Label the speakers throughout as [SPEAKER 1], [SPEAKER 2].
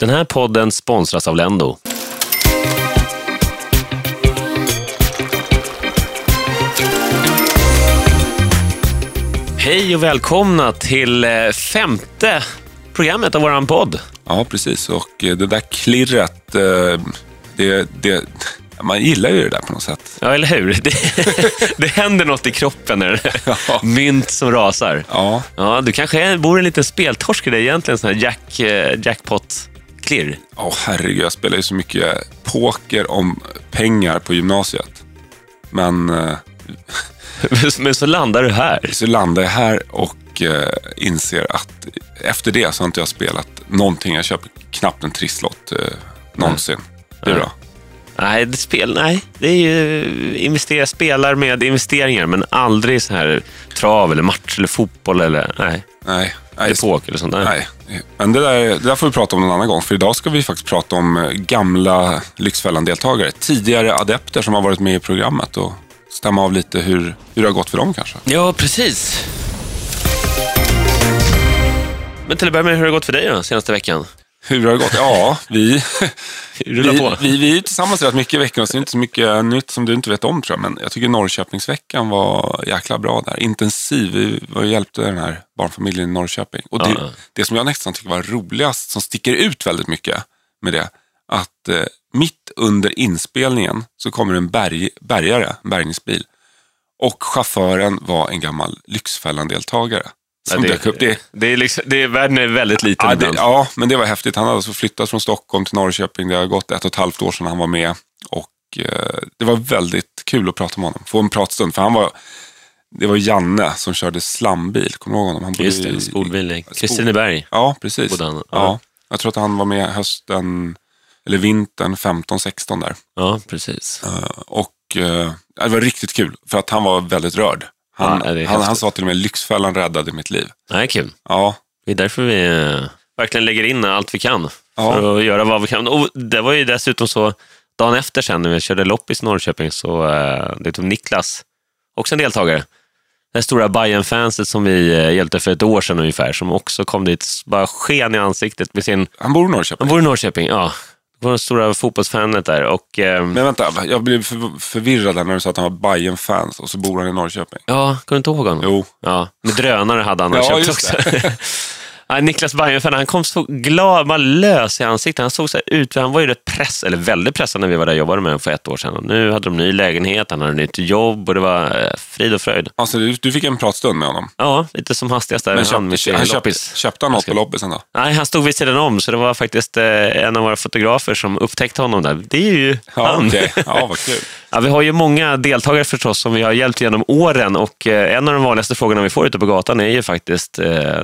[SPEAKER 1] Den här podden sponsras av Lendo. Hej och välkomna till eh, femte programmet av våran podd.
[SPEAKER 2] Ja, precis. Och eh, det där klirret, eh, det, det, man gillar ju det där på något sätt.
[SPEAKER 1] Ja, eller hur? Det, det händer något i kroppen när det
[SPEAKER 2] Ja.
[SPEAKER 1] mynt som rasar.
[SPEAKER 2] Ja,
[SPEAKER 1] Ja, du kanske bor en liten speltorsk i dig egentligen, sån här jack, eh, jackpot-klirr.
[SPEAKER 2] Åh herregud, jag spelar ju så mycket poker om pengar på gymnasiet. Men eh,
[SPEAKER 1] Men så landar du här.
[SPEAKER 2] så landar jag här och eh, inser att efter det så har inte jag spelat någonting. Jag köper knappt en trisslott eh, någonsin. Är bra.
[SPEAKER 1] Nej, det spel, nej, det är ju investera, spelar med investeringar, men aldrig så här trav eller match eller fotboll eller nej,
[SPEAKER 2] Nej, nej,
[SPEAKER 1] poker eller sånt. Nej.
[SPEAKER 2] nej. Men det där, det där får vi prata om någon annan gång. För idag ska vi faktiskt prata om eh, gamla Lyxfällan-deltagare. Tidigare adepter som har varit med i programmet och stämma av lite hur, hur det har gått för dem kanske.
[SPEAKER 1] Ja, precis. Men till att börja med, hur har det gått för dig då, senaste veckan?
[SPEAKER 2] Hur har det gått? Ja, vi, vi, vi, vi är tillsammans rätt mycket i veckan, så det är inte så mycket nytt som du inte vet om tror jag. Men jag tycker Norrköpingsveckan var jäkla bra där. Intensiv. Vi var hjälpte den här barnfamiljen i Norrköping. Och det,
[SPEAKER 1] Ja.
[SPEAKER 2] det som jag nästan tycker var roligast, som sticker ut väldigt mycket med det, att eh, mitt under inspelningen så kommer en berg, bärgare, en bärgningsbil. Och chauffören var en gammal Lyxfällan-deltagare. Som
[SPEAKER 1] Ja,
[SPEAKER 2] dök upp. Det,
[SPEAKER 1] det är liksom, det är, världen är väldigt liten
[SPEAKER 2] Ja, det, ja, men det var häftigt. Han hade alltså flyttat från Stockholm till Norrköping. Det har gått ett och ett halvt år sedan han var med. Och eh, Det var väldigt kul att prata med honom. Få en pratstund. För han var, det var Janne som körde slambil. Kommer du ihåg honom? Han bodde
[SPEAKER 1] Just det,
[SPEAKER 2] i-
[SPEAKER 1] skolbil i Kristineberg.
[SPEAKER 2] Ja, precis. Ja.
[SPEAKER 1] ja.
[SPEAKER 2] Jag tror att han var med hösten, eller vintern 15-16 där.
[SPEAKER 1] Ja, precis.
[SPEAKER 2] Eh, Och eh, det var riktigt kul. För att han var väldigt rörd. Han,
[SPEAKER 1] Ja,
[SPEAKER 2] han, han sa till och med Lyxfällan räddade mitt liv.
[SPEAKER 1] Nej, kul.
[SPEAKER 2] Ja,
[SPEAKER 1] Det är därför vi eh, verkligen lägger in allt vi kan
[SPEAKER 2] Ja.
[SPEAKER 1] för att göra vad vi kan. Och det var ju dessutom så, dagen efter sen när vi körde loppis i Norrköping, så eh, det tog Niklas, också en deltagare, det stora bayern fanset som vi eh, hjälpte för ett år sedan ungefär, som också kom dit, bara sken i ansiktet med sin...
[SPEAKER 2] han bor i Norrköping.
[SPEAKER 1] Han bor i Norrköping, ja. Det var det stora fotbollsfanet där och... Eh,
[SPEAKER 2] Men vänta, jag blev för, förvirrad när du sa att han var bayern fans och så bor han i Norrköping.
[SPEAKER 1] ja, kommer du inte ihåg honom?
[SPEAKER 2] Jo.
[SPEAKER 1] Ja, med drönare hade han
[SPEAKER 2] Ja,
[SPEAKER 1] köpt också. Ja, Niklas Bajen, han kom så glad, bara lös i ansiktet. Han såg så ut, han var ju rätt press, eller väldigt pressad när vi var där och jobbade med honom för ett år sedan. Och nu hade de ny lägenhet, han hade nytt jobb och det var eh, frid och fröjd.
[SPEAKER 2] Alltså, du, du fick en pratstund med honom.
[SPEAKER 1] Ja, lite som hastigast där.
[SPEAKER 2] Men
[SPEAKER 1] han mitt i
[SPEAKER 2] köpte, han
[SPEAKER 1] loppis.
[SPEAKER 2] köpte han något på loppisen då?
[SPEAKER 1] Nej, han stod vid sidan om, så det var faktiskt eh, en av våra fotografer som upptäckte honom där. Det är ju
[SPEAKER 2] Ja,
[SPEAKER 1] han.
[SPEAKER 2] okej. Ja, vad kul.
[SPEAKER 1] Ja, vi har ju många deltagare förstås som vi har hjälpt genom åren och eh, en av de vanligaste frågorna vi får ute på gatan är ju faktiskt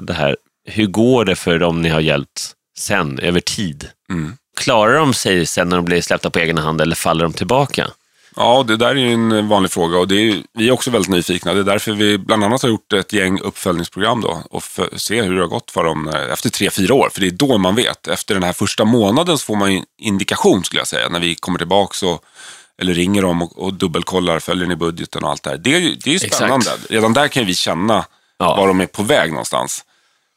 [SPEAKER 1] det här, hur går det för dem ni har hjälpt sen, över tid?
[SPEAKER 2] Mm.
[SPEAKER 1] Klarar de sig sen när de blir släppta på egen hand eller faller de tillbaka?
[SPEAKER 2] Ja, det där är ju en vanlig fråga och det är, vi är också väldigt nyfikna. Det är därför vi bland annat har gjort ett gäng uppföljningsprogram då och för, se hur det har gått för dem eh, efter tre, fyra år. För det är då man vet. Efter den här första månaden så får man ju en indikation skulle jag säga. När vi kommer tillbaka och, eller ringer dem och, och dubbelkollar, följer ni budgeten och allt det här. Det det är ju
[SPEAKER 1] Exakt.
[SPEAKER 2] spännande. Redan där kan vi känna
[SPEAKER 1] Ja.
[SPEAKER 2] var de är på väg någonstans.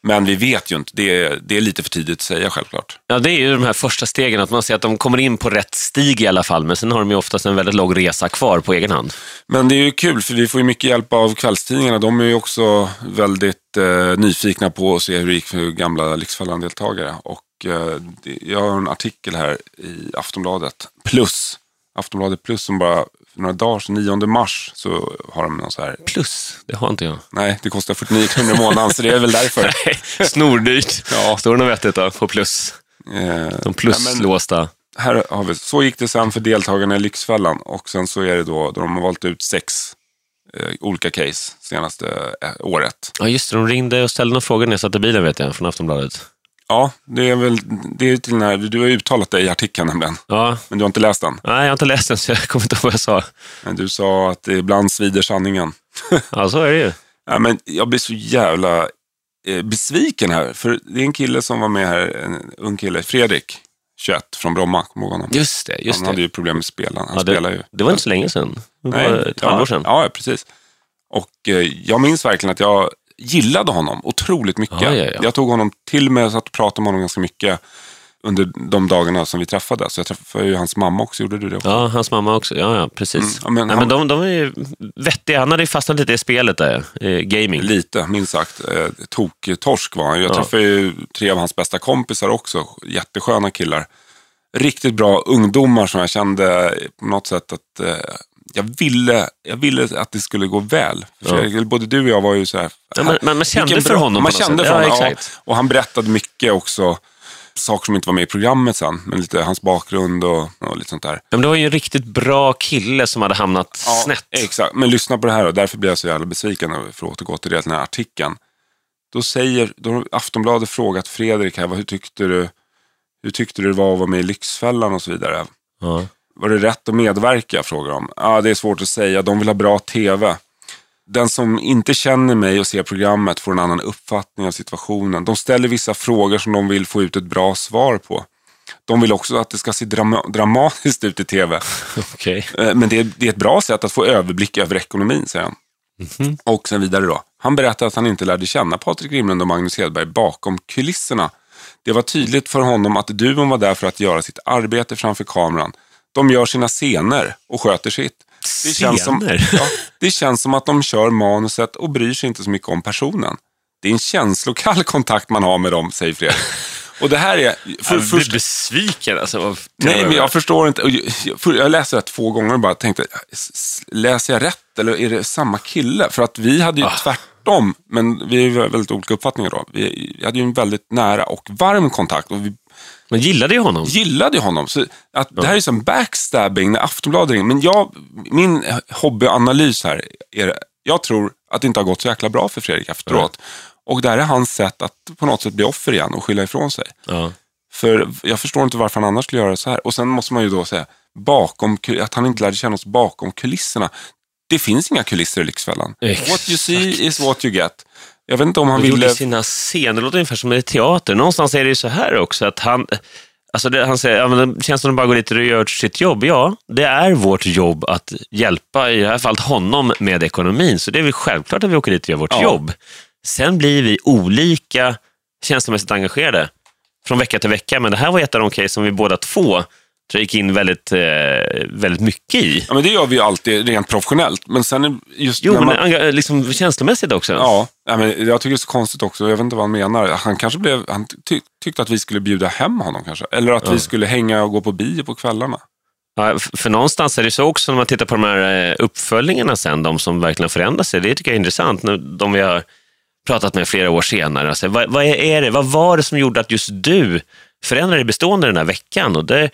[SPEAKER 2] Men vi vet ju inte. Det är, det är lite för tidigt att säga självklart.
[SPEAKER 1] Ja, det är ju de här första stegen, att man ser att de kommer in på rätt stig i alla fall, men sen har de ju oftast en väldigt lång resa kvar på egen hand.
[SPEAKER 2] Men det är ju kul för vi får ju mycket hjälp av kvällstidningarna. De är ju också väldigt eh, nyfikna på att se hur det gick för gamla Lyxfällan-deltagare. Och eh, jag har en artikel här i Aftonbladet Plus. Aftonbladet Plus som bara för några dagar sedan, 9 mars, så har de någon så här.
[SPEAKER 1] Plus, det har inte jag.
[SPEAKER 2] Nej, det kostar 49 kronor i månaden så det är väl därför.
[SPEAKER 1] Snordyrt.
[SPEAKER 2] Ja.
[SPEAKER 1] Står det något vettigt då, på plus?
[SPEAKER 2] Eh,
[SPEAKER 1] De
[SPEAKER 2] nej,
[SPEAKER 1] pluslåsta.
[SPEAKER 2] här har vi, så gick det sen för deltagarna i Lyxfällan och sen så är det då, då de har valt ut sex eh, olika case senaste eh, året.
[SPEAKER 1] Ja, just det. De ringde och ställde några frågor när jag satt i bilen, vet jag, från Aftonbladet.
[SPEAKER 2] Ja, det är väl det är till den här, du har uttalat det i artikeln nämligen,
[SPEAKER 1] Ja,
[SPEAKER 2] men du har inte läst den.
[SPEAKER 1] nej, jag har inte läst den, så jag kommer inte ihåg vad jag sa.
[SPEAKER 2] Men du sa att ibland svider sanningen.
[SPEAKER 1] Ja, så är det ju.
[SPEAKER 2] Ja, men jag blir så jävla eh, besviken här, för det är en kille som var med här, en ung kille, Fredrik, 21, från Bromma, kommer ihåg honom?
[SPEAKER 1] Just det, just
[SPEAKER 2] Han hade
[SPEAKER 1] det.
[SPEAKER 2] ju problem med spelen, han
[SPEAKER 1] Ja,
[SPEAKER 2] spelar
[SPEAKER 1] det,
[SPEAKER 2] ju.
[SPEAKER 1] det var inte så länge sedan. Det var
[SPEAKER 2] Nej,
[SPEAKER 1] ett halvår
[SPEAKER 2] ja,
[SPEAKER 1] sedan.
[SPEAKER 2] Ja, precis. Och eh, jag minns verkligen att jag gillade honom otroligt mycket.
[SPEAKER 1] Ja, ja, ja.
[SPEAKER 2] Jag tog honom till mig och satt och pratade med honom ganska mycket. under de dagarna som vi träffades. Så jag träffade ju hans mamma också, gjorde du det också?
[SPEAKER 1] Ja, hans mamma också. Ja, ja precis.
[SPEAKER 2] Mm, men
[SPEAKER 1] Nej,
[SPEAKER 2] han-
[SPEAKER 1] men de, de är ju vettiga. Han hade ju fastnat lite i spelet där, eh, gaming.
[SPEAKER 2] Lite, minst sagt. Eh, Tok-torsk var han. Jag
[SPEAKER 1] Ja.
[SPEAKER 2] träffade ju tre av hans bästa kompisar också. Jättesköna killar. Riktigt bra ungdomar som jag kände på något sätt att eh, jag, ville, jag ville att det skulle gå väl. För
[SPEAKER 1] Ja.
[SPEAKER 2] Både du och jag var ju så här...
[SPEAKER 1] Ja, man- man- man kände för honom
[SPEAKER 2] Man kände för honom, ja. Och han berättade mycket också. Saker som inte var med i programmet sen. Men lite hans bakgrund och, och lite sånt där.
[SPEAKER 1] Men det var ju en riktigt bra kille som hade hamnat
[SPEAKER 2] Ja,
[SPEAKER 1] snett.
[SPEAKER 2] Exakt, men lyssna på det här då. Därför blir jag så jävla besviken för att återgå till det, den här artikeln. Då säger, då har Aftonbladet frågat Fredrik här, vad- hur tyckte du, hur tyckte du det var att vara med i Lyxfällan och så vidare.
[SPEAKER 1] Ja.
[SPEAKER 2] Var det rätt att medverka, frågar de. Ja, det är svårt att säga, de vill ha bra TV. Den som inte känner mig och ser programmet får en annan uppfattning av situationen. De ställer vissa frågor som de vill få ut ett bra svar på. De vill också att det ska se drama- dramatiskt ut i TV.
[SPEAKER 1] Okej.
[SPEAKER 2] Eh, Men det är, det är ett bra sätt att få överblick över ekonomin, säger han.
[SPEAKER 1] Mhm.
[SPEAKER 2] Och sen vidare då. Han berättar att han inte lärde känna Patrik Grimlund och Magnus Hedberg bakom kulisserna. Det var tydligt för honom att duon var där för att göra sitt arbete framför kameran. De gör sina scener och sköter sitt. Det känns, som, ja, det känns som att de kör manuset och bryr sig inte så mycket om personen. Det är en känslokall kontakt man har med dem, säger Fredrik. Och det här är... För,
[SPEAKER 1] Jag blir besviken alltså.
[SPEAKER 2] Nej, men jag förstår inte. Jag- läste det två gånger och bara tänkte, läser jag rätt eller är det samma kille? För att vi hade ju tvärtom, men vi ju väldigt olika uppfattningar då. Vi vi hade ju en väldigt nära och varm kontakt och vi
[SPEAKER 1] Man gillade ju honom.
[SPEAKER 2] gillade ju honom. Så att Det här är som backstabbing när Aftonbladet ringer. Men jag, min hobbyanalys här är, jag tror att det inte har gått så jäkla bra för Fredrik efteråt. Och det här är hans sätt att på något sätt bli offer igen och skylla ifrån sig.
[SPEAKER 1] Ja.
[SPEAKER 2] För jag förstår inte varför han annars skulle göra så här. Och sen måste man ju då säga, bakom, att han inte lärde känna oss bakom kulisserna. Det finns inga kulisser i Lyxfällan.
[SPEAKER 1] Exakt.
[SPEAKER 2] What you see is what you get. Jag vet inte om han
[SPEAKER 1] gjorde
[SPEAKER 2] ville...
[SPEAKER 1] sina scener, det låter ungefär som i teater. Någonstans är det ju så här också, att han... Alltså det, han säger, ja, men det känns som att de bara går dit och gör sitt jobb. Ja, det är vårt jobb att hjälpa, i det här fallet honom, med ekonomin. Så det är väl självklart att vi åker dit och gör vårt
[SPEAKER 2] Ja.
[SPEAKER 1] jobb. Sen blir vi olika känslomässigt engagerade från vecka till vecka, men det här var ett av de case som vi båda två jag gick in väldigt, eh, väldigt mycket i.
[SPEAKER 2] Ja, men det gör vi ju alltid rent professionellt. Men sen just
[SPEAKER 1] Jo,
[SPEAKER 2] när
[SPEAKER 1] men
[SPEAKER 2] man...
[SPEAKER 1] enga- liksom känslomässigt också.
[SPEAKER 2] Ja, ja, men jag tycker det är så konstigt också. Jag vet inte vad han menar. Han kanske blev, han ty tyckte att vi skulle bjuda hem honom kanske. Eller att vi skulle hänga och gå på bio på kvällarna.
[SPEAKER 1] Ja, för någonstans är det så också när man tittar på de här eh, uppföljningarna sen, de som verkligen förändrar sig. Det tycker jag är intressant, nu- de vi har pratat med flera år senare. Alltså, vad, vad är det? Vad var det som gjorde att just du förändrade dig bestående den här veckan? Och det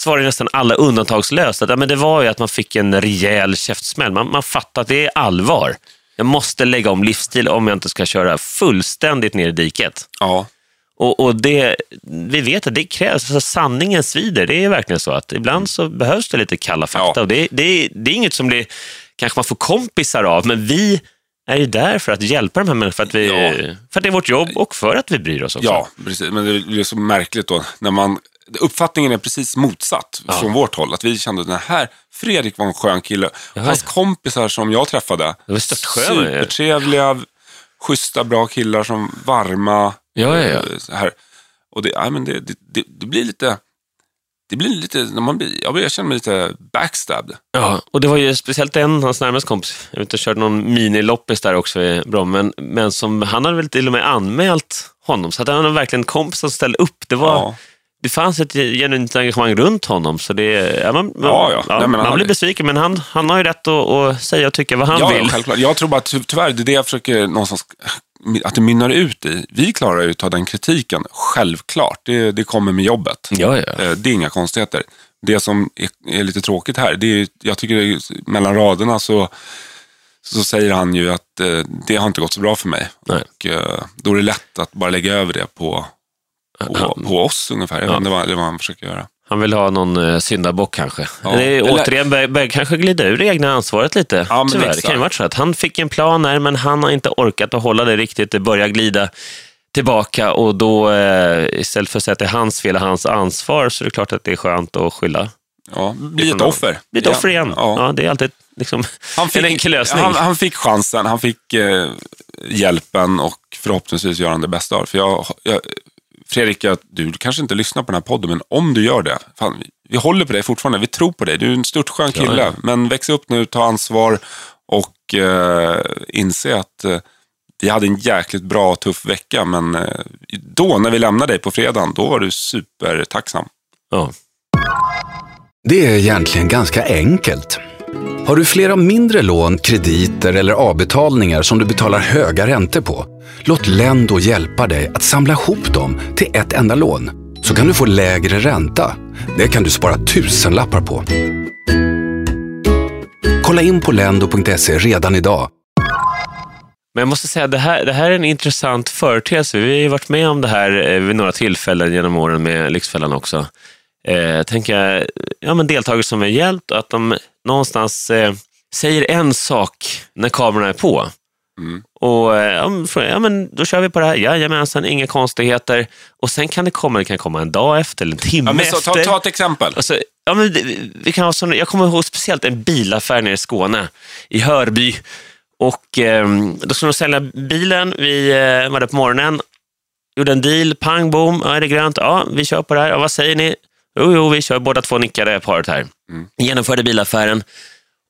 [SPEAKER 1] svarar nästan alla undantagslöst att ja, men det var ju att man fick en rejäl käftsmäll. Man, man fattar att det är allvar. Jag måste lägga om livsstil om jag inte ska köra fullständigt ner i diket.
[SPEAKER 2] Ja,
[SPEAKER 1] Och, och det, vi vet att det krävs, alltså sanningen svider. Det är verkligen så att ibland så behövs det lite kalla fakta.
[SPEAKER 2] Ja.
[SPEAKER 1] Och det, det, det är inget som blir, kanske man får kompisar av, men vi är ju där för att hjälpa de här människorna, för att, vi,
[SPEAKER 2] Ja.
[SPEAKER 1] för att det är vårt jobb och för att vi bryr oss också.
[SPEAKER 2] ja precis. Men det blir så märkligt då när man... Uppfattningen är precis motsatt från vårt håll. Att vi kände att den här Fredrik var en skön kille.
[SPEAKER 1] Ja.
[SPEAKER 2] Hans kompisar som jag träffade,
[SPEAKER 1] Det var störtsköna.
[SPEAKER 2] supertrevliga, schyssta, bra killar som varma.
[SPEAKER 1] Ja, ja, ja.
[SPEAKER 2] eh, här. Och det, ja, men det, det, det, blir lite... Det blir lite, när man blir, jag, känner mig lite backstabbed.
[SPEAKER 1] Ja, och det var ju speciellt en, hans närmaste kompis, jag vet inte, körde någon miniloppis där också i Bromma, men, som, han hade väl till och med anmält honom, så att han hade verkligen en kompis som ställde upp. Det var,
[SPEAKER 2] Ja.
[SPEAKER 1] Det fanns ett genuint engagemang runt honom. Så det, ja, man,
[SPEAKER 2] Ja, ja. Nej, men
[SPEAKER 1] man
[SPEAKER 2] han-
[SPEAKER 1] blir besviken, men han, han har ju rätt att, att säga och tycka vad han
[SPEAKER 2] ja,
[SPEAKER 1] vill.
[SPEAKER 2] självklart. Jag tror bara ty- tyvärr, det är det jag försöker någonstans, att det mynnar ut i. Vi klarar ju att ta den kritiken, självklart. Det, det kommer med jobbet.
[SPEAKER 1] Ja, ja.
[SPEAKER 2] Eh, Det är inga konstigheter. Det som är, är lite tråkigt här, det är, jag tycker är, mellan raderna så, så säger han ju att eh, det har inte gått så bra för mig.
[SPEAKER 1] Nej.
[SPEAKER 2] Och eh, då är det lätt att bara lägga över det på, på, på oss ungefär. Jag vet inte vad, det vad han försöker göra.
[SPEAKER 1] Han vill ha någon uh, syndabock kanske.
[SPEAKER 2] Ja.
[SPEAKER 1] Det är,
[SPEAKER 2] Eller-
[SPEAKER 1] återigen börjar börjar kanske glida ur det egna ansvaret lite.
[SPEAKER 2] Ja,
[SPEAKER 1] Tyvärr. Det kan ju vara så att han fick en plan här, men han har inte orkat att hålla det riktigt. Det börjar glida tillbaka och då eh, istället för att säga att det är hans fel och hans ansvar så är det klart att det är skönt att skylla.
[SPEAKER 2] Ja, bli ett offer.
[SPEAKER 1] Bli ett offer igen.
[SPEAKER 2] Ja.
[SPEAKER 1] Ja. det är alltid liksom,
[SPEAKER 2] Han fick,
[SPEAKER 1] en enkel lösning.
[SPEAKER 2] Han, han fick chansen, han fick eh, hjälpen och förhoppningsvis göra han det bästa av det. För jag, jag, Fredrik, att du kanske inte lyssnar på den här podden, men om du gör det, fan, vi, vi håller på dig fortfarande. Vi tror på dig. Du är en störtskön kille.
[SPEAKER 1] Ja, ja.
[SPEAKER 2] Men väx upp nu, ta ansvar och eh, inse att eh, vi hade en jäkligt bra och tuff vecka. Men eh, då, när vi lämnade dig på fredagen, då var du supertacksam.
[SPEAKER 1] Ja.
[SPEAKER 3] Det är egentligen ganska enkelt. Har du flera mindre lån, krediter eller avbetalningar som du betalar höga räntor på? Låt Lendo hjälpa dig att samla ihop dem till ett enda lån. Så kan du få lägre ränta. Det kan du spara tusenlappar på. Kolla in på lendo.se redan idag.
[SPEAKER 1] Men jag måste säga, det här, det här är en intressant företeelse. Vi har ju varit med om det här eh, vid några tillfällen genom åren med Lyxfällan också. Eh, jag tänker, ja, men deltagare som har hjälpt, att de någonstans eh, säger en sak när kamerorna är på.
[SPEAKER 2] Mm.
[SPEAKER 1] Och eh, ja, men då kör vi på det här. Jajamensan, inga konstigheter. Och sen kan det komma, det kan komma en dag efter eller en timme
[SPEAKER 2] Ja, men så,
[SPEAKER 1] efter.
[SPEAKER 2] ta, ta ett exempel.
[SPEAKER 1] Alltså, ja, men vi kan ha sån, jag kommer ihåg speciellt en bilaffär nere i Skåne, i Hörby. Och, eh, då skulle de sälja bilen. Vi eh, var där på morgonen, gjorde en deal, pang bom, ja, är det grönt? Ja, vi kör på det här. Ja, vad säger ni? Jo, jo, vi kör. Båda två nickade paret här. Genomförde bilaffären.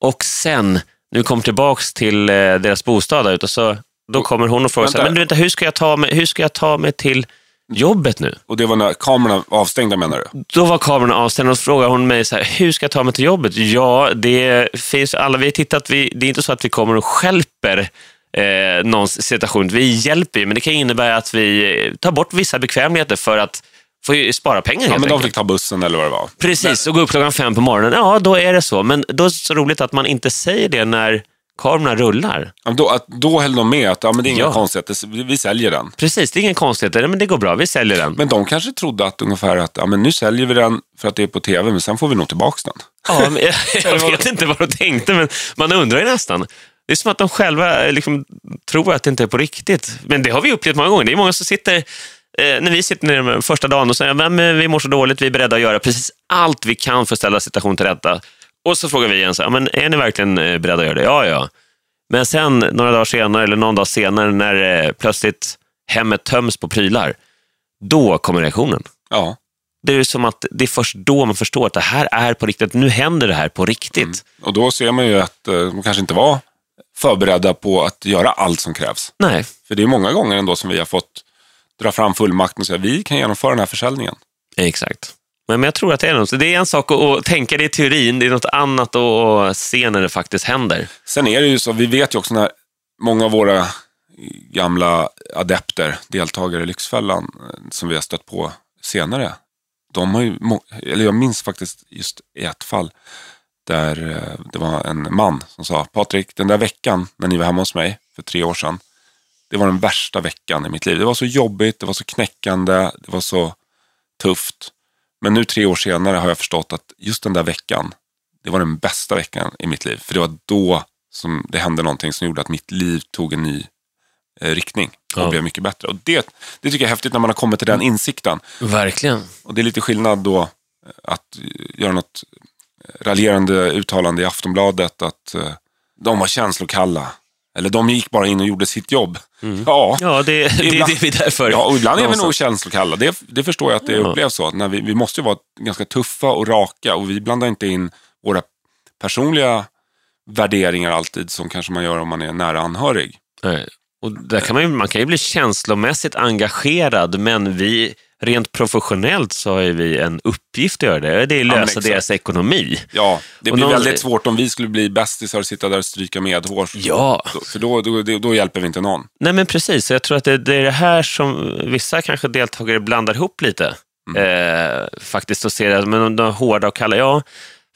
[SPEAKER 1] Och sen, vi kom tillbaks till eh, deras bostad där ute, så då kommer hon och frågar, så här,
[SPEAKER 2] Vänta.
[SPEAKER 1] men du, vänta, hur, ska jag ta mig, hur ska jag ta mig till jobbet nu?
[SPEAKER 2] Och det var när kamerorna var avstängda menar du?
[SPEAKER 1] Då var kameran avstängd och så frågade hon mig så här, hur ska jag ta mig till jobbet? Ja, det finns alla, vi har tittat, vi, det är inte så att vi kommer och skälper eh, någons situation. Vi hjälper ju, men det kan innebära att vi tar bort vissa bekvämligheter för att få ju spara pengar
[SPEAKER 2] Ja,
[SPEAKER 1] helt
[SPEAKER 2] men de
[SPEAKER 1] enkelt.
[SPEAKER 2] fick ta bussen eller vad det var.
[SPEAKER 1] Precis, och gå upp klockan fem på morgonen. Ja, då är det så. Men då är det så roligt att man inte säger det när kamerorna rullar.
[SPEAKER 2] Ja, Då, att, då höll de med att ja, men det är inga
[SPEAKER 1] Ja.
[SPEAKER 2] konstigheter, vi vi säljer den.
[SPEAKER 1] Precis, det är ingen konstighet. Men det går bra, vi säljer den.
[SPEAKER 2] Men de kanske trodde att ungefär att ja, men nu säljer vi den för att det är på tv, men sen får vi nog tillbaka den.
[SPEAKER 1] Ja, men jag, jag vet inte vad de tänkte, men man undrar ju nästan. Det är som att de själva eh, liksom, tror att det inte är på riktigt. Men det har vi upplevt många gånger. Det är många som sitter, eh, när vi sitter nere med första dagen och säger "Men, men vi mår så dåligt, vi är beredda att göra precis allt vi kan för att ställa situationen till rätta. Och så frågar vi igen, så, här, men är ni verkligen eh, beredda att göra det? Ja, ja. Men sen några dagar senare, eller någon dag senare, när eh, plötsligt hemmet töms på prylar, då kommer reaktionen.
[SPEAKER 2] Ja.
[SPEAKER 1] Det är som att det är först då man förstår att det här är på riktigt. Nu händer det här på riktigt.
[SPEAKER 2] Och då ser man ju att eh, de kanske inte var förberedda på att göra allt som krävs.
[SPEAKER 1] Nej,
[SPEAKER 2] För det är många gånger ändå som vi har fått dra fram fullmakten och säga vi kan genomföra den här försäljningen.
[SPEAKER 1] exakt. Men jag tror att det är något. Det är en sak att- tänka det i teorin, det är något annat att se när det faktiskt händer.
[SPEAKER 2] Sen är det ju så, vi vet ju också när många av våra gamla adepter, deltagare i Lyxfällan, eh, som vi har stött på senare, de har ju, eller jag minns faktiskt just i ett fall, där eh, det var en man som sa, Patrik, den där veckan när ni var hemma hos mig för tre år sedan, det var den värsta veckan i mitt liv. Det var så jobbigt, det var så knäckande, det var så tufft. Men nu tre år senare har jag förstått att just den där veckan, det var den bästa veckan i mitt liv. För det var då som det hände någonting som gjorde att mitt liv tog en ny eh, riktning och
[SPEAKER 1] Ja.
[SPEAKER 2] blev mycket bättre. Och det, det tycker jag är häftigt när man har kommit till den insikten.
[SPEAKER 1] Verkligen.
[SPEAKER 2] Och det är lite skillnad då eh, att eh, göra något eh, raljerande uttalande i Aftonbladet att eh, de var känslokalla. Eller de gick bara in och gjorde sitt jobb. Ja,
[SPEAKER 1] Ja, det, det,
[SPEAKER 2] Ibland-
[SPEAKER 1] det är vi där för.
[SPEAKER 2] Ja, och ibland är vi nog känslokalla. Det, det förstår jag att det
[SPEAKER 1] Ja.
[SPEAKER 2] upplevs så. När vi, vi måste ju vara ganska tuffa och raka och vi blandar inte in våra personliga värderingar alltid som kanske man gör om man är nära anhörig.
[SPEAKER 1] Nej. Och där kan man, ju, man kan ju bli känslomässigt engagerad, men vi rent professionellt så har vi en uppgift att göra det. Det är att lösa
[SPEAKER 2] exakt.
[SPEAKER 1] deras ekonomi.
[SPEAKER 2] Ja, det blir
[SPEAKER 1] någon-
[SPEAKER 2] väldigt svårt om vi skulle bli bästisar och sitta där och stryka medhårs.
[SPEAKER 1] Ja.
[SPEAKER 2] För då, då, då, då hjälper vi inte någon.
[SPEAKER 1] Nej, men precis. Jag tror att det, det är det här som vissa kanske deltagare blandar ihop lite. Eh, faktiskt och ser att men de är hårda och kalla. Ja,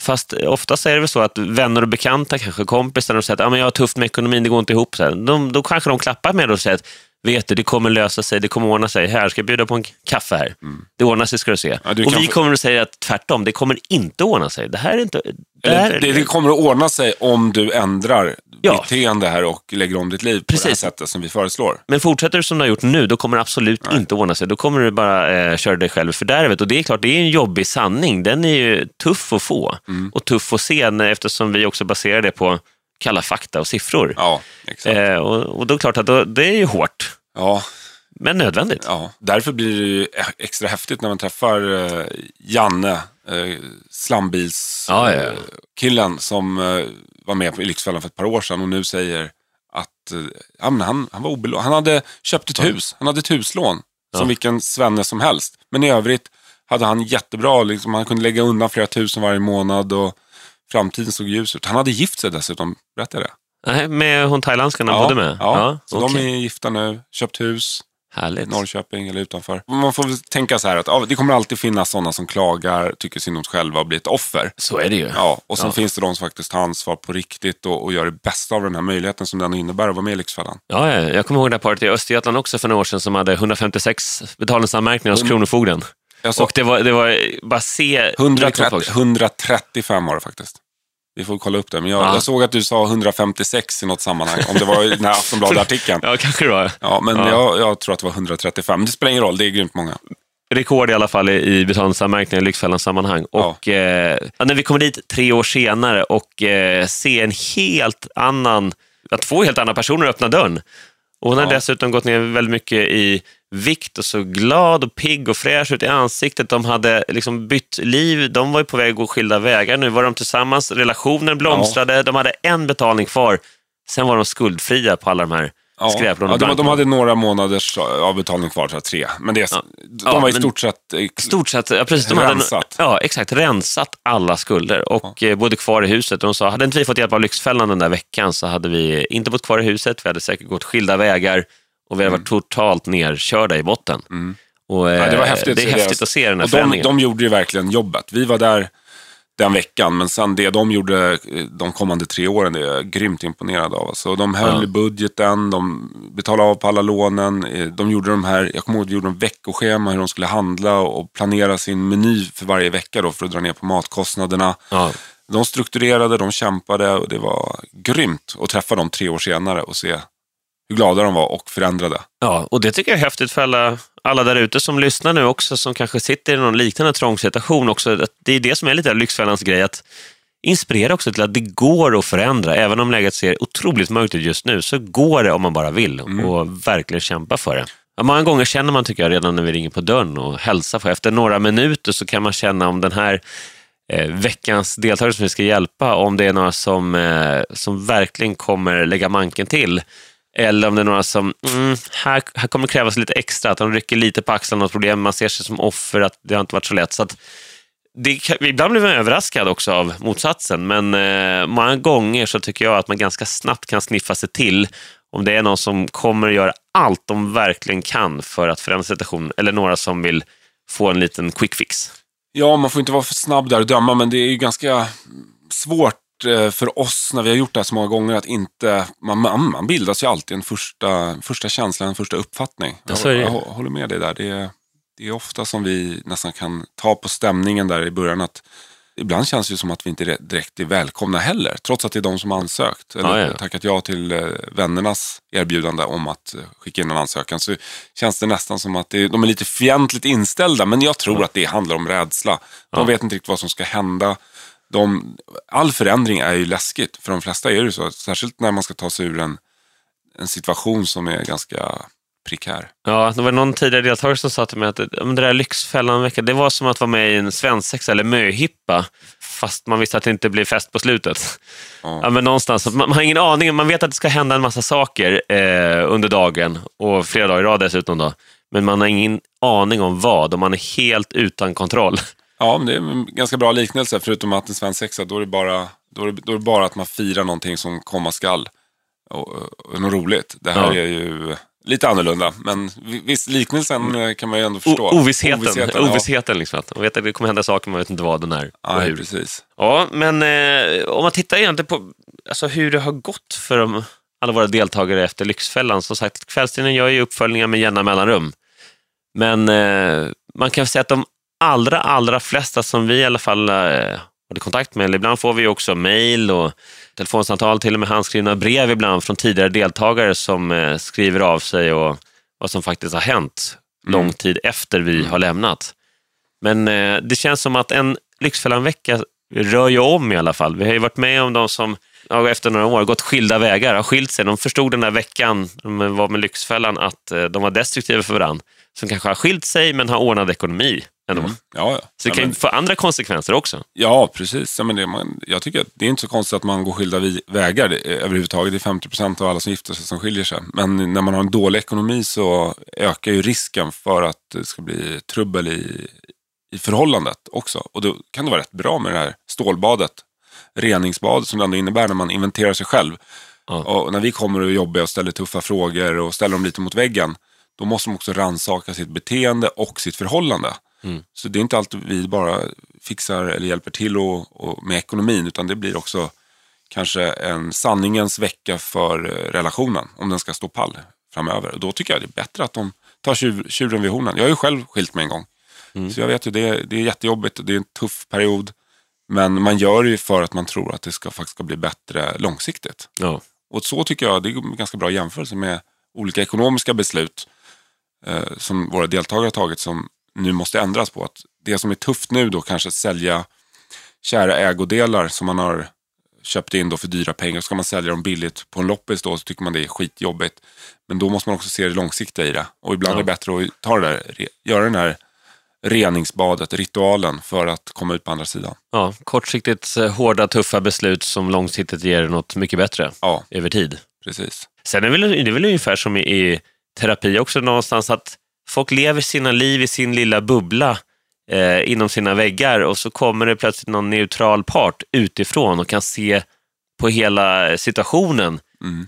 [SPEAKER 1] fast oftast är det väl så att vänner och bekanta, kanske kompisar, de säger att ah, men jag har tufft med ekonomin, det går inte ihop. Så här. De, då kanske de klappar med det och säger att vet du, det kommer lösa sig, det kommer ordna sig. Här, ska jag bjuda på en kaffe här. Det ordnar sig ska du se.
[SPEAKER 2] Mm. Ja, du
[SPEAKER 1] och vi
[SPEAKER 2] få-
[SPEAKER 1] kommer att säga att tvärtom, det kommer inte ordna sig. Det här är inte... Det här,
[SPEAKER 2] det, det kommer att ordna sig om du ändrar
[SPEAKER 1] Ja.
[SPEAKER 2] beteende här och lägger om ditt liv på det här
[SPEAKER 1] Precis.
[SPEAKER 2] sättet som vi föreslår.
[SPEAKER 1] Men fortsätter du som du har gjort nu, då kommer det absolut inte ordna sig. Då kommer du bara eh, köra dig själv i fördärvet. Och det är klart, det är en jobbig sanning. Den är ju tuff att få
[SPEAKER 2] Mm.
[SPEAKER 1] och tuff att se eftersom vi också baserar det på kalla fakta och siffror.
[SPEAKER 2] Ja, exakt.
[SPEAKER 1] Eh, och, och då är det klart att då, det är ju hårt.
[SPEAKER 2] Ja,
[SPEAKER 1] men nödvändigt.
[SPEAKER 2] Ja, därför blir det ju extra häftigt när man träffar eh, Janne, eh, slambilskillen,
[SPEAKER 1] Ja, ja,
[SPEAKER 2] som eh, var med på i Lyxfällan för ett par år sedan och nu säger att eh, ja, men han, han var obelånad. Han hade köpt ett hus, han hade ett huslån som vilken svenne som helst. Men i övrigt hade han jättebra, liksom, han kunde lägga undan flera tusen varje månad och framtiden såg ljus ut. Han hade gift sig dessutom, berättade jag det?
[SPEAKER 1] Nej, med hon thailandskan han
[SPEAKER 2] ja,
[SPEAKER 1] bodde med?
[SPEAKER 2] Ja, så de
[SPEAKER 1] okej.
[SPEAKER 2] är gifta nu, köpt hus,
[SPEAKER 1] Härligt.
[SPEAKER 2] Norrköping eller utanför. Man får väl tänka så här att ja, det kommer alltid finnas sådana som klagar, tycker synd om sig själva och blir ett offer.
[SPEAKER 1] Så är det ju.
[SPEAKER 2] Ja, och sen
[SPEAKER 1] Ja.
[SPEAKER 2] finns det de som faktiskt tar ansvar på riktigt och, och gör det bästa av den här möjligheten som den innebär att vara med i Lyxfällan.
[SPEAKER 1] Ja, ja, jag kommer ihåg det här paret i Östergötland också för några år sedan som hade 156 betalningsanmärkningar hos. Kronofogden.
[SPEAKER 2] Sa
[SPEAKER 1] Och det var, det var bara se...
[SPEAKER 2] 130, 135 var det faktiskt. Vi får kolla upp det, men jag,
[SPEAKER 1] Ja.
[SPEAKER 2] jag såg att du sa 156 i något sammanhang, om det var i den här Aftonbladet-artikeln.
[SPEAKER 1] Ja, kanske det var.
[SPEAKER 2] Ja, men
[SPEAKER 1] Ja.
[SPEAKER 2] Jag, jag tror att det var 135. Men det spelar ingen roll, det är grymt många.
[SPEAKER 1] rekord i alla fall i, betalningsanmärkningar i Lyxfällans sammanhang.
[SPEAKER 2] Ja.
[SPEAKER 1] Och, eh, när vi kommer dit tre år senare och eh, ser en helt annan, ja, två helt andra personer öppna dörren. Och hon har
[SPEAKER 2] Ja.
[SPEAKER 1] dessutom gått ner väldigt mycket i vikt och så glad och pigg och fräsch ut i ansiktet. De hade liksom bytt liv, de var ju på väg att gå skilda vägar. Nu var de tillsammans, relationen blomstrade, de hade en betalning kvar. Sen var de skuldfria på alla de här
[SPEAKER 2] Ja.
[SPEAKER 1] skräplån
[SPEAKER 2] Ja,
[SPEAKER 1] och
[SPEAKER 2] de, de hade några månaders avbetalning kvar, jag, tre. Men det,
[SPEAKER 1] Ja.
[SPEAKER 2] de
[SPEAKER 1] Ja,
[SPEAKER 2] var i stort sett... eh,
[SPEAKER 1] stort sett, ja, precis. De
[SPEAKER 2] Rensat.
[SPEAKER 1] Hade, ja, exakt. Rensat alla skulder och eh, bodde kvar i huset. De sa, hade inte vi fått hjälp av Lyxfällan den där veckan så hade vi inte bott kvar i huset. Vi hade säkert gått skilda vägar och vi hade varit totalt nerkörda i botten. Och,
[SPEAKER 2] Mm. Ja, det var
[SPEAKER 1] eh,
[SPEAKER 2] häftigt.
[SPEAKER 1] Det är
[SPEAKER 2] Så
[SPEAKER 1] häftigt att se den här
[SPEAKER 2] och de,
[SPEAKER 1] förändringen.
[SPEAKER 2] de gjorde ju verkligen jobbet. Vi var där den veckan, men sen det de gjorde eh, de kommande tre åren, det är jag grymt imponerad av. Så de höll
[SPEAKER 1] Ja.
[SPEAKER 2] budgeten, de betalade av på alla lånen. eh, De gjorde de här, jag kommer ihåg de gjorde en veckoschema hur de skulle handla och planera sin meny för varje vecka då, för att dra ner på matkostnaderna.
[SPEAKER 1] Ja.
[SPEAKER 2] De strukturerade, de kämpade och det var grymt att träffa dem tre år senare och se hur glada de var och förändrade.
[SPEAKER 1] Ja, och det tycker jag är häftigt för alla, alla där ute som lyssnar nu också, som kanske sitter i någon liknande trång situation också. Det är det som är lite av Lyxfällans grej, att inspirera också till att det går att förändra. Även om läget ser otroligt mörkt ut just nu, så går det om man bara vill och verkligen kämpa för det. Många gånger känner man, tycker jag, redan när vi ringer på dörren och hälsar på. Efter några minuter så kan man känna om den här eh, veckans deltagare som vi ska hjälpa, om det är några som, eh, som verkligen kommer lägga manken till. Eller om det är några som, mm, här, här kommer det krävas lite extra, att de rycker lite på axlarna åt problem, man ser sig som offer, att det har inte varit så lätt. Så att det, ibland blir man överraskad också av motsatsen, men eh, många gånger så tycker jag att man ganska snabbt kan sniffa sig till om det är någon som kommer att göra allt de verkligen kan för att förändra situationen, eller några som vill få en liten quick fix.
[SPEAKER 2] Ja, man får inte vara för snabb där och döma, men det är ju ganska svårt för oss när vi har gjort det här så många gånger att inte... Man, man, man bildas ju alltid en första, första känsla, en första uppfattning.
[SPEAKER 1] Ja, så är det.
[SPEAKER 2] jag, jag håller med dig där. Det är, det är ofta som vi nästan kan ta på stämningen där i början. att Ibland känns det ju som att vi inte re- direkt är välkomna heller, trots att det är de som har ansökt. Eller
[SPEAKER 1] Ja, ja.
[SPEAKER 2] tackat ja till eh, vännernas erbjudande om att eh, skicka in en ansökan. Så känns det nästan som att det, de är lite fientligt inställda. Men jag tror att det handlar om rädsla. De vet inte riktigt vad som ska hända. De, all förändring är ju läskigt. För de flesta är det så. Särskilt när man ska ta sig ur en, en situation som är ganska prekär.
[SPEAKER 1] Ja, det var någon tidigare deltagare som sa till mig att det där Lyxfällan-veckan, det var som att vara med i en svensexa eller möhippa, fast man visste att det inte blir fest på slutet.
[SPEAKER 2] Ja.
[SPEAKER 1] Ja, men någonstans, man, man har ingen aning, man vet att det ska hända en massa saker eh, under dagen och flera dagar i rad dessutom. Då. Men man har ingen aning om vad och man är helt utan kontroll.
[SPEAKER 2] Ja, men det är en ganska bra liknelse. Förutom att en svensexa, då är det bara, då är det, då är det bara att man firar någonting som komma skall. Och, och något roligt. Det här
[SPEAKER 1] Ja.
[SPEAKER 2] är ju lite annorlunda. Men visst, liknelsen eh, kan man ju ändå förstå.
[SPEAKER 1] O- ovissheten, ovissheten,
[SPEAKER 2] ovissheten, ja.
[SPEAKER 1] liksom. Att man vet att det kommer hända saker, man vet inte vad den är och
[SPEAKER 2] Nej,
[SPEAKER 1] hur.
[SPEAKER 2] precis.
[SPEAKER 1] Ja, men eh, om man tittar egentligen på alltså, hur det har gått för de, alla våra deltagare efter Lyxfällan. Som sagt, kvällstidningen gör ju uppföljningar med jämna mellanrum. Men eh, man kan säga att de allra, allra flesta som vi i alla fall eh, hade kontakt med, eller ibland får vi också mejl och telefonsamtal, till och med handskrivna brev ibland från tidigare deltagare som eh, skriver av sig och vad som faktiskt har hänt lång tid efter vi har lämnat. Men eh, det känns som att en Lyxfällan-vecka rör ju om i alla fall. Vi har ju varit med om de som ja, efter några år gått skilda vägar, har skilt sig. De förstod den där veckan de var med Lyxfällan att de var destruktiva för varandra. Som kanske har skilt sig men har ordnad ekonomi ändå.
[SPEAKER 2] Mm. Ja, ja.
[SPEAKER 1] Så det kan ju få andra konsekvenser också.
[SPEAKER 2] ja, precis. Ja, men det, man, jag tycker att det är inte så konstigt att man går skilda vi, vägar det, är överhuvudtaget. Det är 50 procent av alla som gifter sig som skiljer sig. Men när man har en dålig ekonomi så ökar ju risken för att det ska bli trubbel i, i förhållandet också. Och då kan det vara rätt bra med det här stålbadet, reningsbadet som det ändå innebär när man inventerar sig själv.
[SPEAKER 1] Ja.
[SPEAKER 2] Och när vi kommer och jobbar och ställer tuffa frågor och ställer dem lite mot väggen, då måste man också rannsaka sitt beteende och sitt förhållande.
[SPEAKER 1] Mm.
[SPEAKER 2] Så det är inte alltid vi bara fixar eller hjälper till och, och med ekonomin, utan det blir också kanske en sanningens vecka för eh, relationen, om den ska stå pall framöver. Och då tycker jag det är bättre att de tar tjur, tjuren vid hornen. Jag har ju själv skilt mig en gång. Så jag vet ju, det, det är jättejobbigt och det är en tuff period. Men man gör det ju för att man tror att det ska, faktiskt ska bli bättre långsiktigt.
[SPEAKER 1] Ja.
[SPEAKER 2] Och så tycker jag, det är en ganska bra jämförelse med olika ekonomiska beslut eh, som våra deltagare har tagit som nu måste ändras på. Att det som är tufft nu då kanske sälja kära ägodelar som man har köpt in då för dyra pengar. Ska man sälja dem billigt på en loppis då så tycker man det är skitjobbigt. Men då måste man också se det långsiktiga i det. Och ibland
[SPEAKER 1] Ja.
[SPEAKER 2] är det bättre att ta det där, göra den här reningsbadet, ritualen för att komma ut på andra sidan.
[SPEAKER 1] Ja, kortsiktigt eh, hårda, tuffa beslut som långsiktigt ger något mycket bättre
[SPEAKER 2] Ja,
[SPEAKER 1] över tid.
[SPEAKER 2] precis.
[SPEAKER 1] Sen är det väl, det är väl ungefär som i, i terapi också någonstans att folk lever sina liv i sin lilla bubbla eh, inom sina väggar och så kommer det plötsligt någon neutral part utifrån och kan se på hela situationen
[SPEAKER 2] Mm.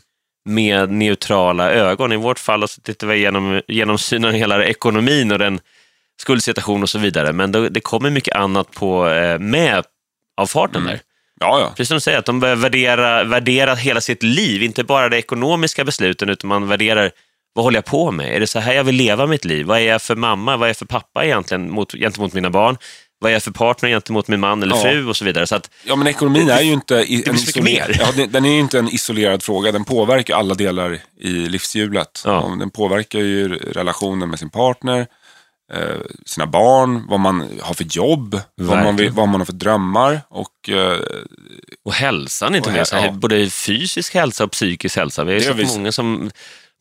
[SPEAKER 1] med neutrala ögon. I vårt fall så tittar vi igenom, genomsynar hela ekonomin och den skuldsituation och så vidare. Men det, det kommer mycket annat på, eh, med av farten
[SPEAKER 2] Mm.
[SPEAKER 1] där.
[SPEAKER 2] Ja, ja.
[SPEAKER 1] Precis som du säger, att de börjar värdera, värdera hela sitt liv, inte bara de ekonomiska besluten, utan man värderar vad håller jag på med? Är det så här jag vill leva mitt liv? Vad är jag för mamma? Vad är jag för pappa egentligen mot, gentemot mina barn? Vad är jag för partner gentemot min man eller
[SPEAKER 2] Ja.
[SPEAKER 1] fru och så vidare. Så att,
[SPEAKER 2] Ja, men ekonomin är ju inte i-
[SPEAKER 1] det blir mer.
[SPEAKER 2] ja, den- är ju inte en isolerad fråga. Den påverkar alla delar i livshjulet.
[SPEAKER 1] Ja.
[SPEAKER 2] Den påverkar ju relationen med sin partner, eh, sina barn, vad man har för jobb, vad man, vill, vad man har för drömmar. Och, eh,
[SPEAKER 1] och hälsan inte minst,
[SPEAKER 2] ja.
[SPEAKER 1] både fysisk hälsa och psykisk hälsa. Vi har ju sett många som,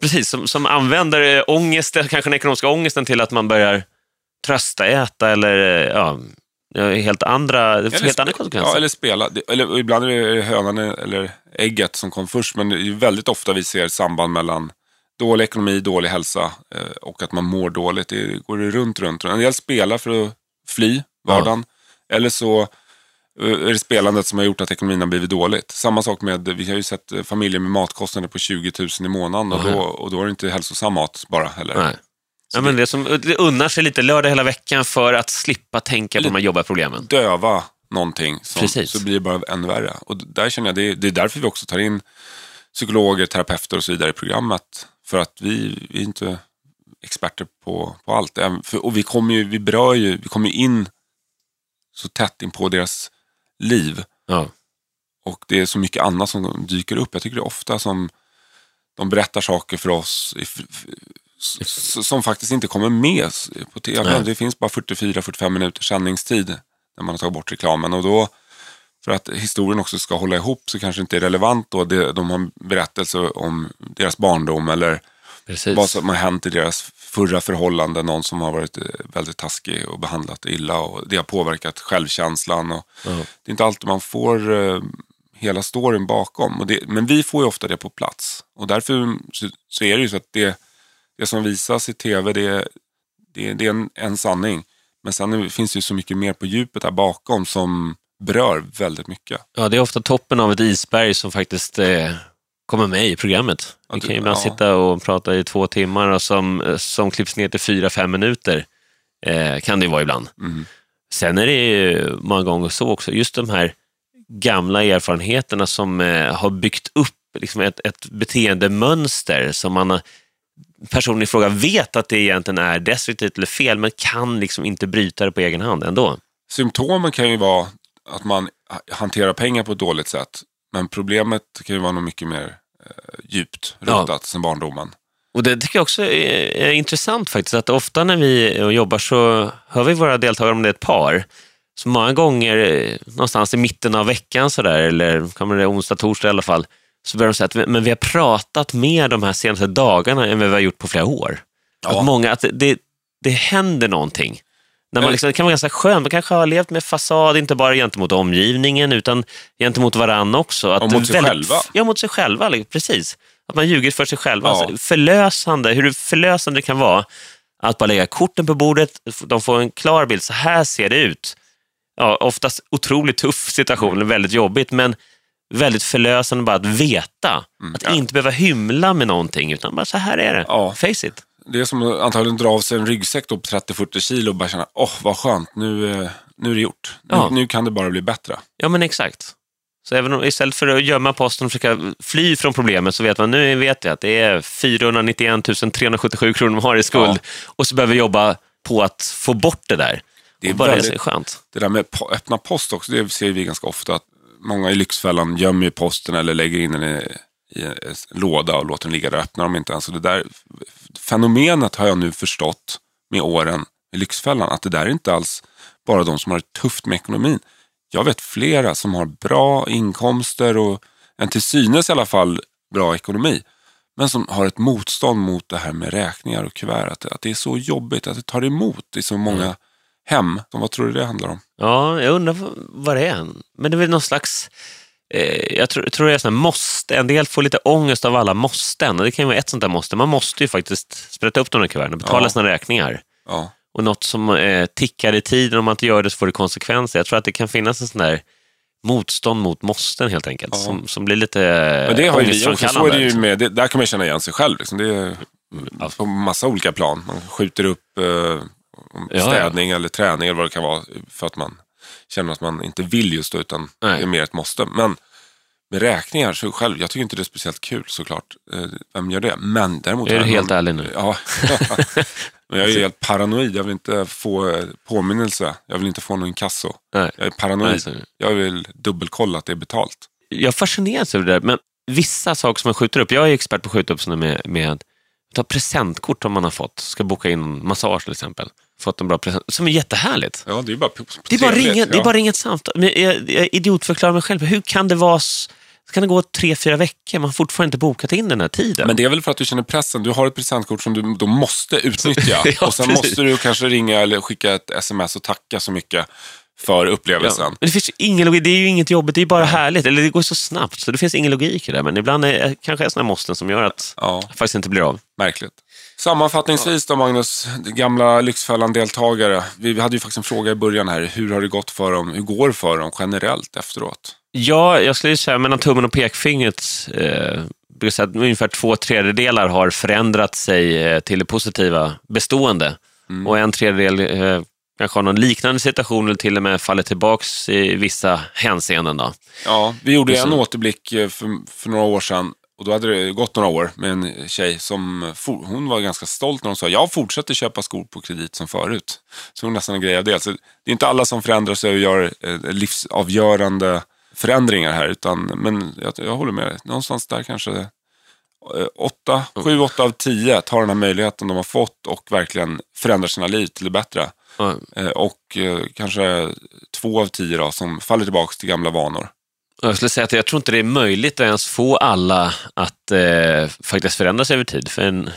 [SPEAKER 1] precis, som, som använder ångesten, kanske den ekonomiska ångesten till att man börjar trösta, äta eller eh, ja, ja, helt andra, får helt andra konsekvenser.
[SPEAKER 2] Ja, eller spela. Eller, ibland är det hönan eller ägget som kom först, men det är väldigt ofta vi ser samband mellan dålig ekonomi, dålig hälsa eh, och att man mår dåligt. Det går det runt, runt. En del spelar för att fly vardagen. Eller så är det spelandet som har gjort att ekonomin har blivit dåligt. Samma sak med, vi har ju sett eh, familjer med matkostnader på 20 000 i månaden och, då, och då är det inte hälsosam mat bara heller.
[SPEAKER 1] Nej. Ja, men det som det unnar sig lite lördag hela veckan för att slippa tänka på de här jobbiga problemen.
[SPEAKER 2] döva någonting som,
[SPEAKER 1] Precis.
[SPEAKER 2] så blir det bara ännu värre. Och där känner jag, det är, det är därför vi också tar in psykologer, terapeuter och så vidare i programmet. För att vi, vi är inte experter på, på allt. För, och vi kommer ju, vi berör ju, vi kommer in så tätt in på deras liv.
[SPEAKER 1] Ja.
[SPEAKER 2] Och det är så mycket annat som dyker upp. Jag tycker det är ofta som de berättar saker för oss i, som faktiskt inte kommer med på tv.
[SPEAKER 1] Nej.
[SPEAKER 2] Det finns bara 44-45 minuters sändningstid när man har tagit bort reklamen. Och då, för att historien också ska hålla ihop så kanske det inte är relevant då. Det, de har berättelser om deras barndom eller
[SPEAKER 1] Precis.
[SPEAKER 2] vad som har hänt i deras förra förhållande. Någon som har varit eh, väldigt taskig och behandlat illa och det har påverkat självkänslan. Och
[SPEAKER 1] Ja.
[SPEAKER 2] Det är inte alltid man får eh, hela storyn bakom. Det, men vi får ju ofta det på plats. Och därför så, så är det ju så att det, det som visas i tv, det, det, det är en, en sanning. Men sen finns det ju så mycket mer på djupet där bakom som berör väldigt mycket.
[SPEAKER 1] Ja, det är ofta toppen av ett isberg som faktiskt eh, kommer med i programmet. Vi kan ju ibland
[SPEAKER 2] ja.
[SPEAKER 1] sitta och prata i två timmar och som, som klipps ner till fyra, fem minuter. Eh, kan det vara ibland.
[SPEAKER 2] Mm.
[SPEAKER 1] Sen är det ju många gånger så också, just de här gamla erfarenheterna som eh, har byggt upp liksom ett, ett beteendemönster som man personen i fråga vet att det egentligen är destruktivt eller fel, men kan liksom inte bryta det på egen hand ändå.
[SPEAKER 2] Symptomen kan ju vara att man ha- hanterar pengar på ett dåligt sätt. Men problemet kan ju vara något mycket mer eh, djupt
[SPEAKER 1] Ja.
[SPEAKER 2] rotat sen barndomen.
[SPEAKER 1] Och Det tycker jag också är, är intressant faktiskt, att ofta när vi jobbar så hör vi våra deltagare, om det är ett par, Så många gånger, eh, någonstans i mitten av veckan sådär, eller kan man det onsdag, torsdag i alla fall, så börjar de säga att vi, men vi har pratat mer de här senaste dagarna än vad vi har gjort på flera år.
[SPEAKER 2] Ja.
[SPEAKER 1] Att många, att det, det händer någonting. När man liksom, det kan vara ganska skönt, man kanske har levt med fasad, inte bara gentemot omgivningen, utan gentemot varandra också. Att
[SPEAKER 2] Och mot sig
[SPEAKER 1] väldigt-
[SPEAKER 2] själva.
[SPEAKER 1] Ja, mot sig själva, liksom, precis. Att man ljuger för sig själva.
[SPEAKER 2] Ja.
[SPEAKER 1] Alltså, förlösande, hur förlösande det kan vara att bara lägga korten på bordet, de får en klar bild, så här ser det ut. Ja, oftast otroligt tuff situation, väldigt jobbigt, men väldigt förlösande bara att veta. att
[SPEAKER 2] ja.
[SPEAKER 1] inte behöva hymla med någonting, utan bara så här är det.
[SPEAKER 2] Ja.
[SPEAKER 1] Face it.
[SPEAKER 2] Det är som att antagligen dra av sig en ryggsäck på 30-40 kilo och bara känna, åh vad skönt, nu, eh, nu är det gjort. Nu,
[SPEAKER 1] Ja.
[SPEAKER 2] nu kan det bara bli bättre.
[SPEAKER 1] Ja, men exakt. Så även om, istället för att gömma posten och försöka fly från problemet så vet man, nu vet jag att det är 491 377 kronor man har i skuld
[SPEAKER 2] Ja.
[SPEAKER 1] och så behöver vi jobba på att få bort det där.
[SPEAKER 2] Det är
[SPEAKER 1] och bara
[SPEAKER 2] väldigt-
[SPEAKER 1] det är skönt.
[SPEAKER 2] Det där med öppna post också, det ser vi ganska ofta. att Många i Lyxfällan gömmer posten eller lägger in den i, i en låda och låter den ligga där, öppnar dem inte ens. Och det där fenomenet har jag nu förstått med åren i Lyxfällan, att det där är inte alls bara de som har det tufft med ekonomin. Jag vet flera som har bra inkomster och en till synes i alla fall bra ekonomi. Men som har ett motstånd mot det här med räkningar och kuvert. Att, att det är så jobbigt, att det tar emot i så många hem. Vad tror du det handlar om?
[SPEAKER 1] Ja, jag undrar vad det är. Men det är väl någon slags... Eh, jag tror, tror det är här måste. En del får lite ångest av alla måsten. Det kan ju vara ett sånt där måste. Man måste ju faktiskt sprätta upp de där kuverten och betala
[SPEAKER 2] Ja.
[SPEAKER 1] sina räkningar.
[SPEAKER 2] Ja,
[SPEAKER 1] och något som eh, tickar i tiden. Om man inte gör det så får det konsekvenser. Jag tror att det kan finnas en sån där motstånd mot måsten helt enkelt.
[SPEAKER 2] Ja.
[SPEAKER 1] Som, som blir lite
[SPEAKER 2] men det har ju vi också. Så är det ju med, det, där kan man känna igen sig själv. Liksom. Det är på massa olika plan. Man skjuter upp eh, städning eller träning eller vad det kan vara. För att man känner att man inte vill just då, utan
[SPEAKER 1] Nej.
[SPEAKER 2] det är mer ett måste. Men med räkningar, så själv, jag tycker inte det är speciellt kul såklart. Eh, Vem gör det? Men däremot...
[SPEAKER 1] Är du helt
[SPEAKER 2] någon-
[SPEAKER 1] ärlig nu?
[SPEAKER 2] Ja. Men jag är helt paranoid. Jag vill inte få eh, påminnelse. Jag vill inte få någon inkasso.
[SPEAKER 1] Nej.
[SPEAKER 2] Jag är paranoid.
[SPEAKER 1] Nej, så-
[SPEAKER 2] Jag vill dubbelkolla att det är betalt.
[SPEAKER 1] Jag fascineras över det där, men vissa saker som man skjuter upp. Jag är expert på att skjuta upp sådana med, med ta presentkort om man har fått. Ska boka in massage till exempel. Fått en bra present, som är jättehärligt.
[SPEAKER 2] Ja, det är bara
[SPEAKER 1] Det är bara, ringa, det är
[SPEAKER 2] ja.
[SPEAKER 1] bara ringa ett samtal. Men jag, jag idiotförklarar mig själv. Hur kan det vara kan det gå tre, fyra veckor? Man har fortfarande inte bokat in den här tiden.
[SPEAKER 2] Men det är väl för att du känner pressen. Du har ett presentkort som du då måste utnyttja.
[SPEAKER 1] Ja,
[SPEAKER 2] och sen
[SPEAKER 1] precis.
[SPEAKER 2] måste du kanske ringa eller skicka ett sms och tacka så mycket för
[SPEAKER 1] Ja.
[SPEAKER 2] upplevelsen.
[SPEAKER 1] Men det finns ju ingen logik. Det är ju inget jobbigt, det är bara härligt. Eller det går så snabbt, så det finns ingen logik i det. Men ibland är, kanske är sådana måsten som gör att
[SPEAKER 2] Ja,
[SPEAKER 1] det faktiskt inte blir av.
[SPEAKER 2] märkligt. Sammanfattningsvis då Magnus, gamla Lyxfällan-deltagare. Vi hade ju faktiskt en fråga i början här. Hur har det gått för dem? Hur går det för dem generellt efteråt?
[SPEAKER 1] Ja, jag skulle säga mellan tummen och pekfingret. Eh, att ungefär två tredjedelar har förändrat sig eh, till det positiva bestående.
[SPEAKER 2] Mm.
[SPEAKER 1] Och en tredjedel eh, kanske har någon liknande situation eller till och med faller tillbaks i vissa hänseenden. Då.
[SPEAKER 2] Ja, vi gjorde en återblick eh, för, för några år sedan. Och då hade det gått några år med en tjej som hon var ganska stolt när hon sa jag fortsätter köpa skor på kredit som förut. Så hon nästan en grej av det. Så det är inte alla som förändrar sig och gör eh, livsavgörande förändringar här. Utan, men jag, jag håller med dig. Någonstans där kanske eh, åtta, sju, åtta av tio tar den här möjligheten de har fått och verkligen förändrar sina liv till det bättre. Eh, och eh, kanske två av tio då, som faller tillbaka till gamla vanor.
[SPEAKER 1] Jag skulle säga att jag tror inte det är möjligt att ens få alla att eh, faktiskt förändras över tid. För en,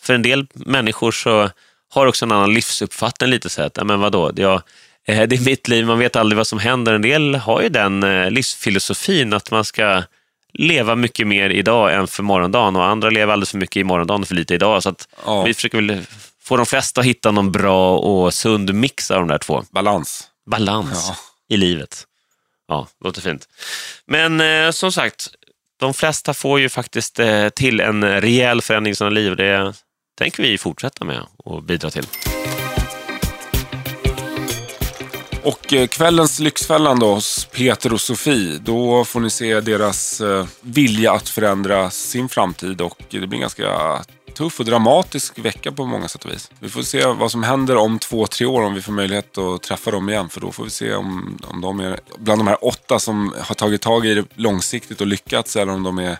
[SPEAKER 1] för en del människor så har också en annan livsuppfattning lite så att, ja, men vadå, jag, eh, det är mitt liv, man vet aldrig vad som händer. En del har ju den eh, livsfilosofin att man ska leva mycket mer idag än för morgondagen och andra lever alldeles för mycket i morgondagen och för lite idag. Så att
[SPEAKER 2] Ja.
[SPEAKER 1] vi försöker väl få de flesta att hitta någon bra och sund mix av de där två
[SPEAKER 2] Balans.
[SPEAKER 1] balans
[SPEAKER 2] Ja.
[SPEAKER 1] i livet. Ja, låter fint. Men eh, som sagt, de flesta får ju faktiskt eh, till en rejäl förändring i sina liv. Det tänker vi fortsätta med och bidra till.
[SPEAKER 2] Och eh, kvällens Lyxfällan då hos Peter och Sofie, då får ni se deras eh, vilja att förändra sin framtid och det blir en ganska tuff och dramatisk vecka på många sätt och vis. Vi får se vad som händer om två, tre år om vi får möjlighet att träffa dem igen för då får vi se om, om de är bland de här åtta som har tagit tag i det långsiktigt och lyckats eller om de är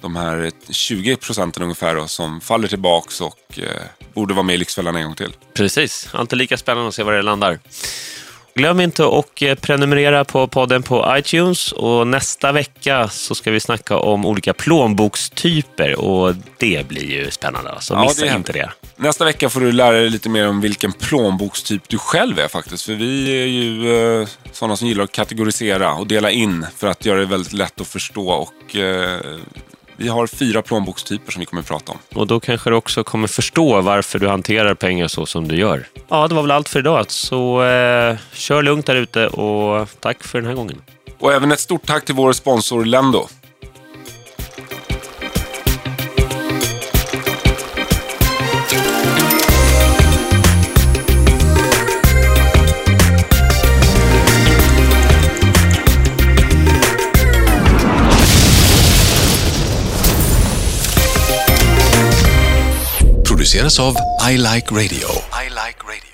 [SPEAKER 2] de här 20 procenten ungefär då, som faller tillbaks och eh, borde vara med i Lyxfällan en gång till.
[SPEAKER 1] Precis, alltid lika spännande att se var det landar. Glöm inte att eh, prenumerera på podden på iTunes och nästa vecka så ska vi snacka om olika plånbokstyper och det blir ju spännande. Så
[SPEAKER 2] Ja,
[SPEAKER 1] missa
[SPEAKER 2] det
[SPEAKER 1] inte det.
[SPEAKER 2] Nästa vecka får du lära dig lite mer om vilken plånbokstyp du själv är faktiskt. För vi är ju eh, sådana som gillar att kategorisera och dela in för att göra det väldigt lätt att förstå. Och eh, vi har fyra plånbokstyper som vi kommer att prata om.
[SPEAKER 1] Och då kanske du också kommer förstå varför du hanterar pengar så som du gör. Ja, det var väl allt för idag. Så eh, kör lugnt där ute och tack för den här gången.
[SPEAKER 2] Och även ett stort tack till vår sponsor Lendo.
[SPEAKER 4] listeners of I Like Radio. I Like Radio.